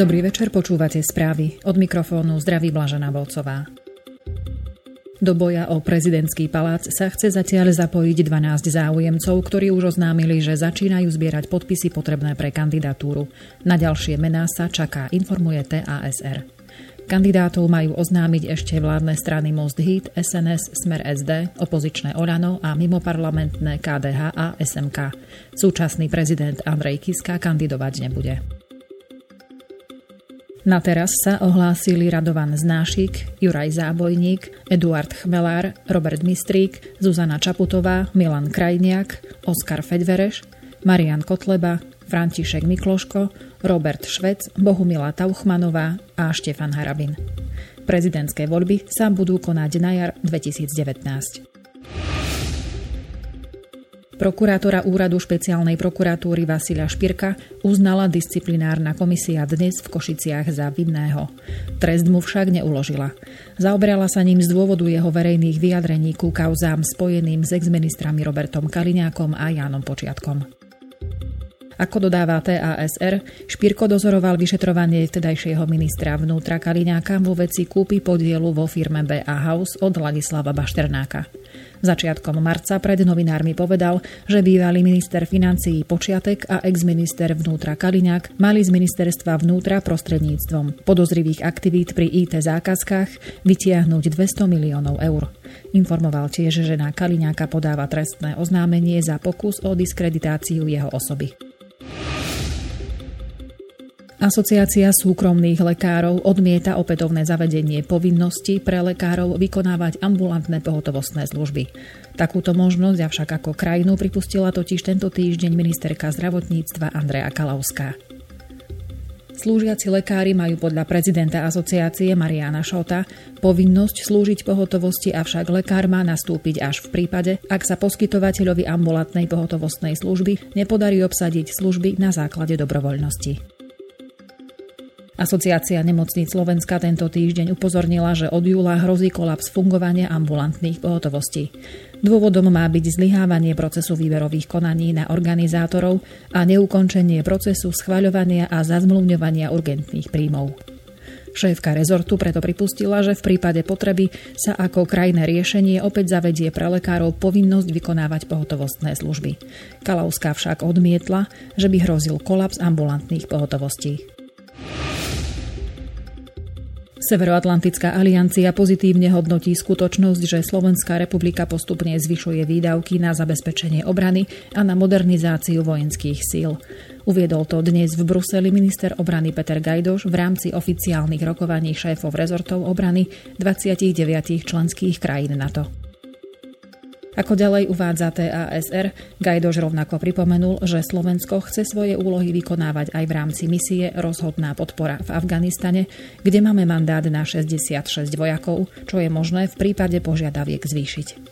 Dobrý večer, počúvate správy. Od mikrofónu zdraví Blažená Volcová. Do boja o prezidentský palác sa chce zatiaľ zapojiť 12 záujemcov, ktorí už oznámili, že začínajú zbierať podpisy potrebné pre kandidatúru. Na ďalšie mená sa čaká, informuje TASR. Kandidátov majú oznámiť ešte vládne strany Most Hit, SNS, Smer SD, opozičné Olano a mimoparlamentné KDH a SMK. Súčasný prezident Andrej Kiska kandidovať nebude. Na teraz sa ohlásili Radovan Znášik, Juraj Zábojník, Eduard Chmelár, Robert Mistrík, Zuzana Čaputová, Milan Krajniak, Oskar Fedvereš, Marian Kotleba, František Mikloško, Robert Švec, Bohumila Tauchmanová a Štefan Harabin. Prezidentské voľby sa budú konať na jar 2019. Prokurátora úradu špeciálnej prokuratúry Vasilia Špirka uznala disciplinárna komisia dnes v Košiciach za vinného. Trest mu však neuložila. Zaoberala sa ním z dôvodu jeho verejných vyjadrení ku kauzám spojeným s exministrami Robertom Kaliňákom a Jánom Počiatkom. Ako dodáva TASR, Špirko dozoroval vyšetrovanie vtedajšieho ministra vnútra Kaliňáka vo veci kúpy podielu vo firme BA House od Ladislava Bašternáka. Začiatkom marca pred novinármi povedal, že bývalý minister financií Počiatek a exminister vnútra Kaliňák mali z ministerstva vnútra prostredníctvom podozrivých aktivít pri IT zákazkách vytiahnuť 200 miliónov eur. Informoval tiež, že na Kaliňáka podáva trestné oznámenie za pokus o diskreditáciu jeho osoby. Asociácia súkromných lekárov odmieta opätovné zavedenie povinnosti pre lekárov vykonávať ambulantné pohotovostné služby. Takúto možnosť avšak ako krajinu pripustila totiž tento týždeň ministerka zdravotníctva Andrea Kalauská. Slúžiaci lekári majú podľa prezidenta asociácie Mariana Šota povinnosť slúžiť pohotovosti, avšak lekár má nastúpiť až v prípade, ak sa poskytovateľovi ambulantnej pohotovostnej služby nepodarí obsadiť služby na základe dobrovoľnosti. Asociácia nemocníc Slovenska tento týždeň upozornila, že od júla hrozí kolaps fungovania ambulantných pohotovostí. Dôvodom má byť zlyhávanie procesu výberových konaní na organizátorov a neukončenie procesu schvaľovania a zazmluvňovania urgentných príjmov. Šéfka rezortu preto pripustila, že v prípade potreby sa ako krajné riešenie opäť zavedie pre lekárov povinnosť vykonávať pohotovostné služby. Kalauská však odmietla, že by hrozil kolaps ambulantných pohotovostí. Severoatlantická aliancia pozitívne hodnotí skutočnosť, že Slovenská republika postupne zvyšuje výdavky na zabezpečenie obrany a na modernizáciu vojenských síl. Uviedol to dnes v Bruseli minister obrany Peter Gajdoš v rámci oficiálnych rokovaní šéfov rezortov obrany 29 členských krajín NATO. Ako ďalej uvádza TASR, Gajdož rovnako pripomenul, že Slovensko chce svoje úlohy vykonávať aj v rámci misie Rozhodná podpora v Afganistane, kde máme mandát na 66 vojakov, čo je možné v prípade požiadaviek zvýšiť.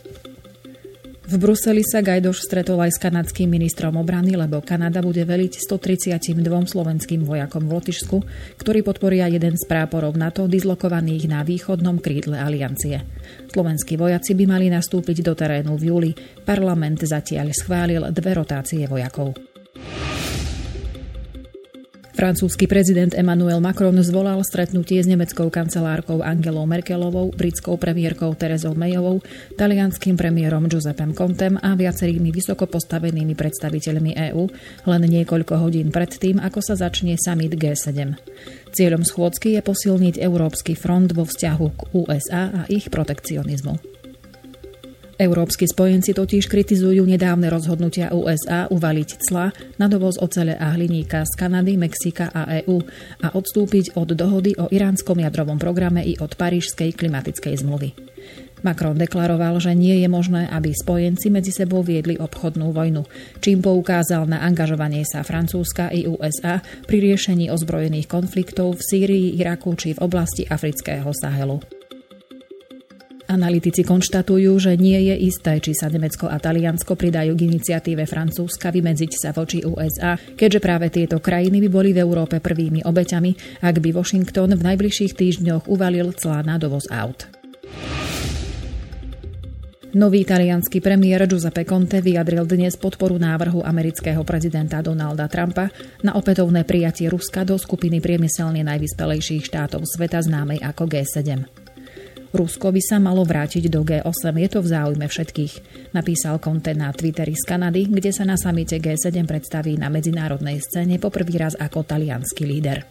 V Bruseli sa Gajdoš stretol aj s kanadským ministrom obrany, lebo Kanada bude veliť 132 slovenským vojakom v Lotyšsku, ktorí podporia jeden z práporov NATO dislokovaných na východnom krídle aliancie. Slovenskí vojaci by mali nastúpiť do terénu v júli. Parlament zatiaľ schválil dve rotácie vojakov. Francúzsky prezident Emmanuel Macron zvolal stretnutie s nemeckou kancelárkou Angelou Merkelovou, britskou premiérkou Terezou Mayovou, talianským premiérom Giuseppem Contem a viacerými vysoko postavenými predstaviteľmi EÚ len niekoľko hodín predtým, ako sa začne summit G7. Cieľom schôdzky je posilniť Európsky front vo vzťahu k USA a ich protekcionizmu. Európsky spojenci totiž kritizujú nedávne rozhodnutia USA uvaliť cla na dovoz ocele a hliníka z Kanady, Mexika a EÚ a odstúpiť od dohody o iránskom jadrovom programe i od Parížskej klimatickej zmluvy. Macron deklaroval, že nie je možné, aby spojenci medzi sebou viedli obchodnú vojnu, čím poukázal na angažovanie sa Francúzska i USA pri riešení ozbrojených konfliktov v Sýrii, Iraku či v oblasti afrického Sahelu. Analytici konštatujú, že nie je isté, či sa Nemecko a Taliansko pridajú k iniciatíve Francúzska vymedziť sa voči USA, keďže práve tieto krajiny by boli v Európe prvými obeťami, ak by Washington v najbližších týždňoch uvalil clá na dovoz aut. Nový italianský premiér Giuseppe Conte vyjadril dnes podporu návrhu amerického prezidenta Donalda Trumpa na opätovné prijatie Ruska do skupiny priemyselne najvyspelejších štátov sveta známej ako G7. Rusko by sa malo vrátiť do G8, je to v záujme všetkých, napísal Conte na Twitteri z Kanady, kde sa na samite G7 predstaví na medzinárodnej scéne poprvý raz ako talianský líder.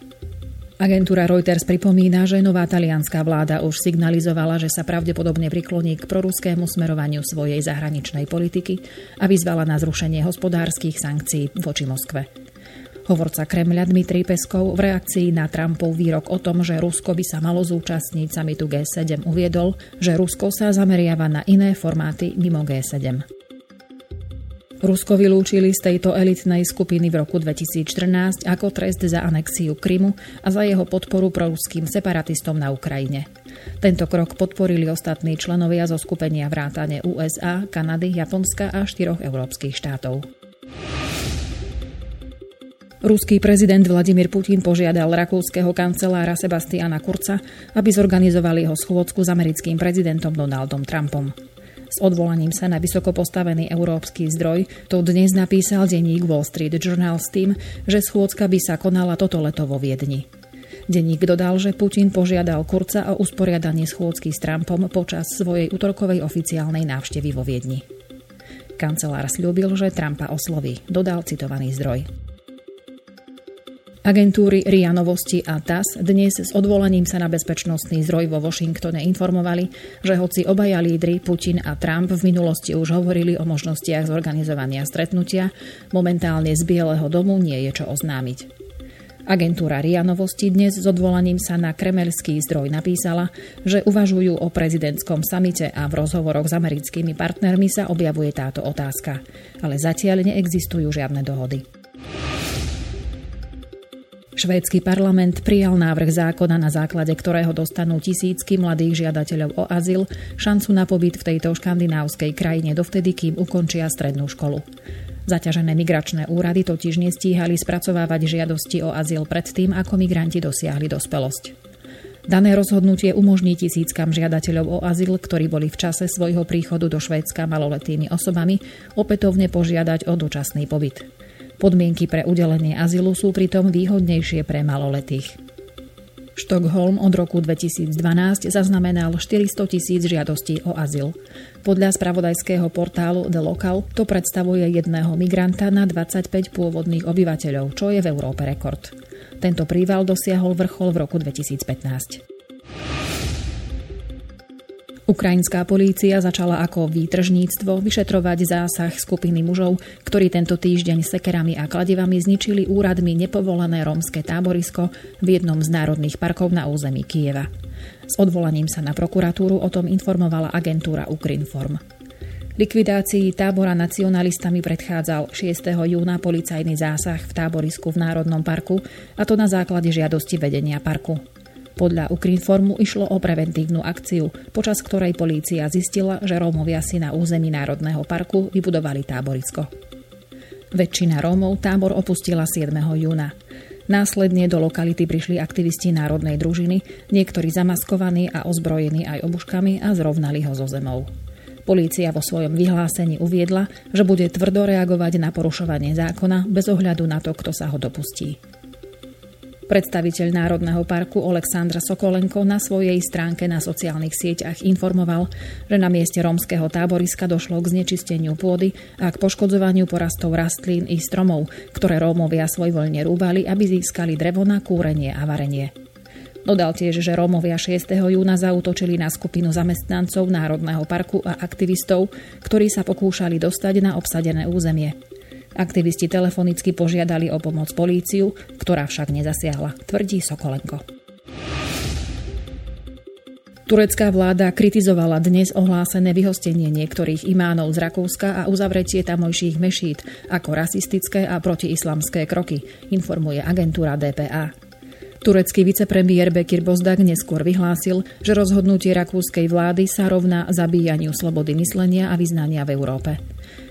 Agentúra Reuters pripomína, že nová talianská vláda už signalizovala, že sa pravdepodobne prikloní k proruskému smerovaniu svojej zahraničnej politiky a vyzvala na zrušenie hospodárskych sankcií voči Moskve. Hovorca Kremľa Dmitrij Peskov v reakcii na Trumpov výrok o tom, že Rusko by sa malo zúčastniť samitu G7 uviedol, že Rusko sa zameriava na iné formáty mimo G7. Rusko vylúčili z tejto elitnej skupiny v roku 2014 ako trest za anexiu Krymu a za jeho podporu proruským separatistom na Ukrajine. Tento krok podporili ostatní členovia zo skupenia vrátane USA, Kanady, Japonska a štyroch európskych štátov. Ruský prezident Vladimír Putin požiadal rakúskeho kancelára Sebastiana Kurca, aby zorganizovali jeho schôdzku s americkým prezidentom Donaldom Trumpom. S odvolaním sa na vysoko postavený európsky zdroj to dnes napísal denník Wall Street Journal s tým, že schôdzka by sa konala toto leto vo Viedni. Denník dodal, že Putin požiadal Kurca o usporiadanie schôdzky s Trumpom počas svojej útorkovej oficiálnej návštevy vo Viedni. Kancelár slúbil, že Trumpa osloví, dodal citovaný zdroj. Agentúry RIA Novosti a TAS dnes s odvolaním sa na bezpečnostný zdroj vo Washingtone informovali, že hoci obaja lídry Putin a Trump v minulosti už hovorili o možnostiach zorganizovania stretnutia, momentálne z Bieleho domu nie je čo oznámiť. Agentúra RIA Novosti dnes s odvolaním sa na kremelský zdroj napísala, že uvažujú o prezidentskom samite a v rozhovoroch s americkými partnermi sa objavuje táto otázka. Ale zatiaľ neexistujú žiadne dohody. Švédsky parlament prijal návrh zákona, na základe ktorého dostanú tisícky mladých žiadateľov o azyl šancu na pobyt v tejto škandinávskej krajine dovtedy, kým ukončia strednú školu. Zaťažené migračné úrady totiž nestíhali spracovávať žiadosti o azyl predtým, ako migranti dosiahli dospelosť. Dané rozhodnutie umožní tisíckam žiadateľov o azyl, ktorí boli v čase svojho príchodu do Švédska maloletými osobami, opätovne požiadať o dočasný pobyt. Podmienky pre udelenie azylu sú pritom výhodnejšie pre maloletých. Štokholm od roku 2012 zaznamenal 400 tisíc žiadostí o azyl. Podľa spravodajského portálu The Local to predstavuje jedného migranta na 25 pôvodných obyvateľov, čo je v Európe rekord. Tento príval dosiahol vrchol v roku 2015. Ukrajinská polícia začala ako výtržníctvo vyšetrovať zásah skupiny mužov, ktorí tento týždeň sekerami a kladivami zničili úradmi nepovolené rómske táborisko v jednom z národných parkov na území Kieva. S odvolaním sa na prokuratúru o tom informovala agentúra Ukrinform. Likvidácii tábora nacionalistami predchádzal 6. júna policajný zásah v táborisku v Národnom parku, a to na základe žiadosti vedenia parku. Podľa Ukrinformu išlo o preventívnu akciu, počas ktorej polícia zistila, že Rómovia si na území Národného parku vybudovali táborisko. Väčšina Rómov tábor opustila 7. júna. Následne do lokality prišli aktivisti národnej družiny, niektorí zamaskovaní a ozbrojení aj obuškami a zrovnali ho zo zemou. Polícia vo svojom vyhlásení uviedla, že bude tvrdo reagovať na porušovanie zákona bez ohľadu na to, kto sa ho dopustí. Predstaviteľ Národného parku Oleksandra Sokolenko na svojej stránke na sociálnych sieťach informoval, že na mieste rómskeho táboriska došlo k znečisteniu pôdy a k poškodzovaniu porastov rastlín i stromov, ktoré Rómovia svojvoľne rúbali, aby získali drevo na kúrenie a varenie. Dodal tiež, že Rómovia 6. júna zautočili na skupinu zamestnancov Národného parku a aktivistov, ktorí sa pokúšali dostať na obsadené územie. Aktivisti telefonicky požiadali o pomoc políciu, ktorá však nezasiahla, tvrdí Sokolenko. Turecká vláda kritizovala dnes ohlásené vyhostenie niektorých imánov z Rakúska a uzavretie tamojších mešít ako rasistické a protiislamské kroky, informuje agentúra DPA. Turecký vicepremiér Bekir Bozdak neskôr vyhlásil, že rozhodnutie rakúskej vlády sa rovná zabíjaniu slobody myslenia a vyznania v Európe.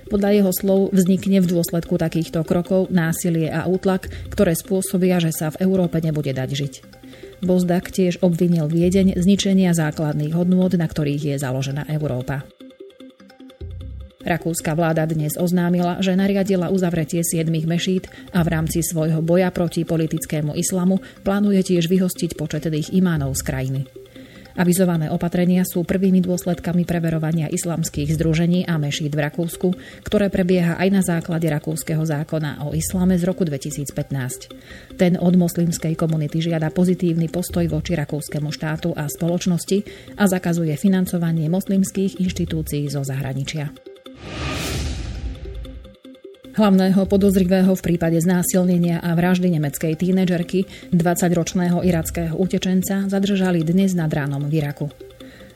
Podľa jeho slov vznikne v dôsledku takýchto krokov násilie a útlak, ktoré spôsobia, že sa v Európe nebude dať žiť. Bozdak tiež obvinil Viedeň zničenia základných hodnôt, na ktorých je založená Európa. Rakúska vláda dnes oznámila, že nariadila uzavretie siedmých mešít a v rámci svojho boja proti politickému islamu plánuje tiež vyhostiť početných imánov z krajiny. Avizované opatrenia sú prvými dôsledkami preverovania islamských združení a mešít v Rakúsku, ktoré prebieha aj na základe rakúskeho zákona o islame z roku 2015. Ten od moslimskej komunity žiada pozitívny postoj voči rakúskemu štátu a spoločnosti a zakazuje financovanie moslimských inštitúcií zo zahraničia. Hlavného podozrivého v prípade znásilnenia a vraždy nemeckej tínedžerky, 20-ročného irackého utečenca, zadržali dnes nad ránom v Iraku.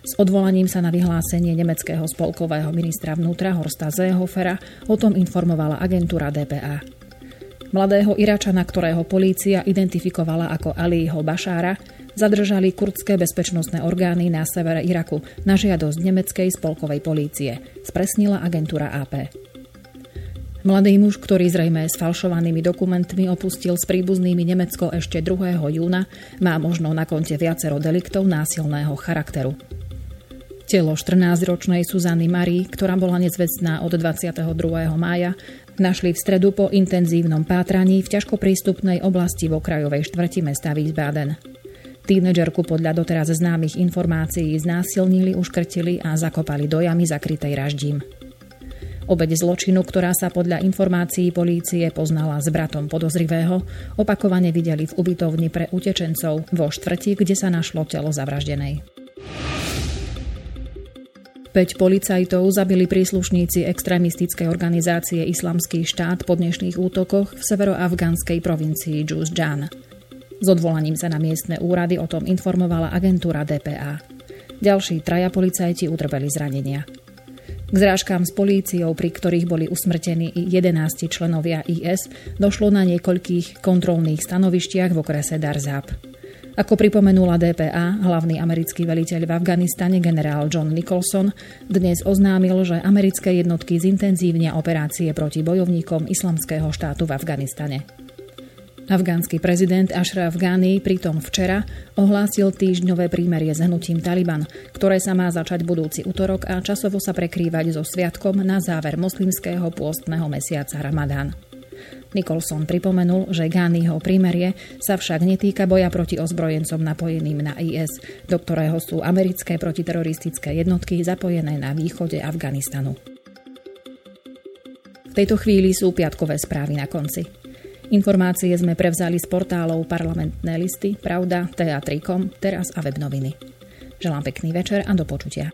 S odvolaním sa na vyhlásenie nemeckého spolkového ministra vnútra Horsta Zehofera o tom informovala agentúra DPA. Mladého Iračana, ktorého polícia identifikovala ako Aliho Bašára, zadržali kurdské bezpečnostné orgány na severe Iraku na žiadosť nemeckej spolkovej polície, spresnila agentúra AP. Mladý muž, ktorý zrejme s falšovanými dokumentmi opustil s príbuznými Nemecko ešte 2. júna, má možno na konte viacero deliktov násilného charakteru. Telo 14-ročnej Suzany Marie, ktorá bola nezvestná od 22. mája, našli v stredu po intenzívnom pátraní v ťažko prístupnej oblasti v okrajovej štvrti mesta Wiesbaden. Tínedžerku podľa doteraz známych informácií znásilnili, uškrtili a zakopali do jamy zakrytej raždím. Obeď zločinu, ktorá sa podľa informácií polície poznala s bratom podozrivého, opakovane videli v ubytovni pre utečencov vo štvrti, kde sa našlo telo zavraždenej. 5 policajtov zabili príslušníci extrémistickej organizácie Islamský štát po dnešných útokoch v severoafgánskej provincii Juzjan. S odvolaním sa na miestne úrady o tom informovala agentúra DPA. Ďalší traja policajti utrpeli zranenia. K zrážkám s políciou, pri ktorých boli usmrtení i 11 členovia IS, došlo na niekoľkých kontrolných stanovištiach v okrese Darzab. Ako pripomenula DPA, hlavný americký veliteľ v Afganistane generál John Nicholson dnes oznámil, že americké jednotky zintenzívnia operácie proti bojovníkom islamského štátu v Afganistane. Afgánsky prezident Ashraf Ghani pritom včera ohlásil týždňové prímerie s hnutím Taliban, ktoré sa má začať budúci útorok a časovo sa prekrývať so sviatkom na záver moslimského pôstneho mesiaca Ramadán. Nicholson pripomenul, že Ghaniho prímerie sa však netýka boja proti ozbrojencom napojeným na IS, do ktorého sú americké protiteroristické jednotky zapojené na východe Afganistanu. V tejto chvíli sú piatkové správy na konci. Informácie sme prevzali z portálov parlamentné listy, Pravda, Teatrikom, Teraz a webnoviny. Želám pekný večer a do počutia.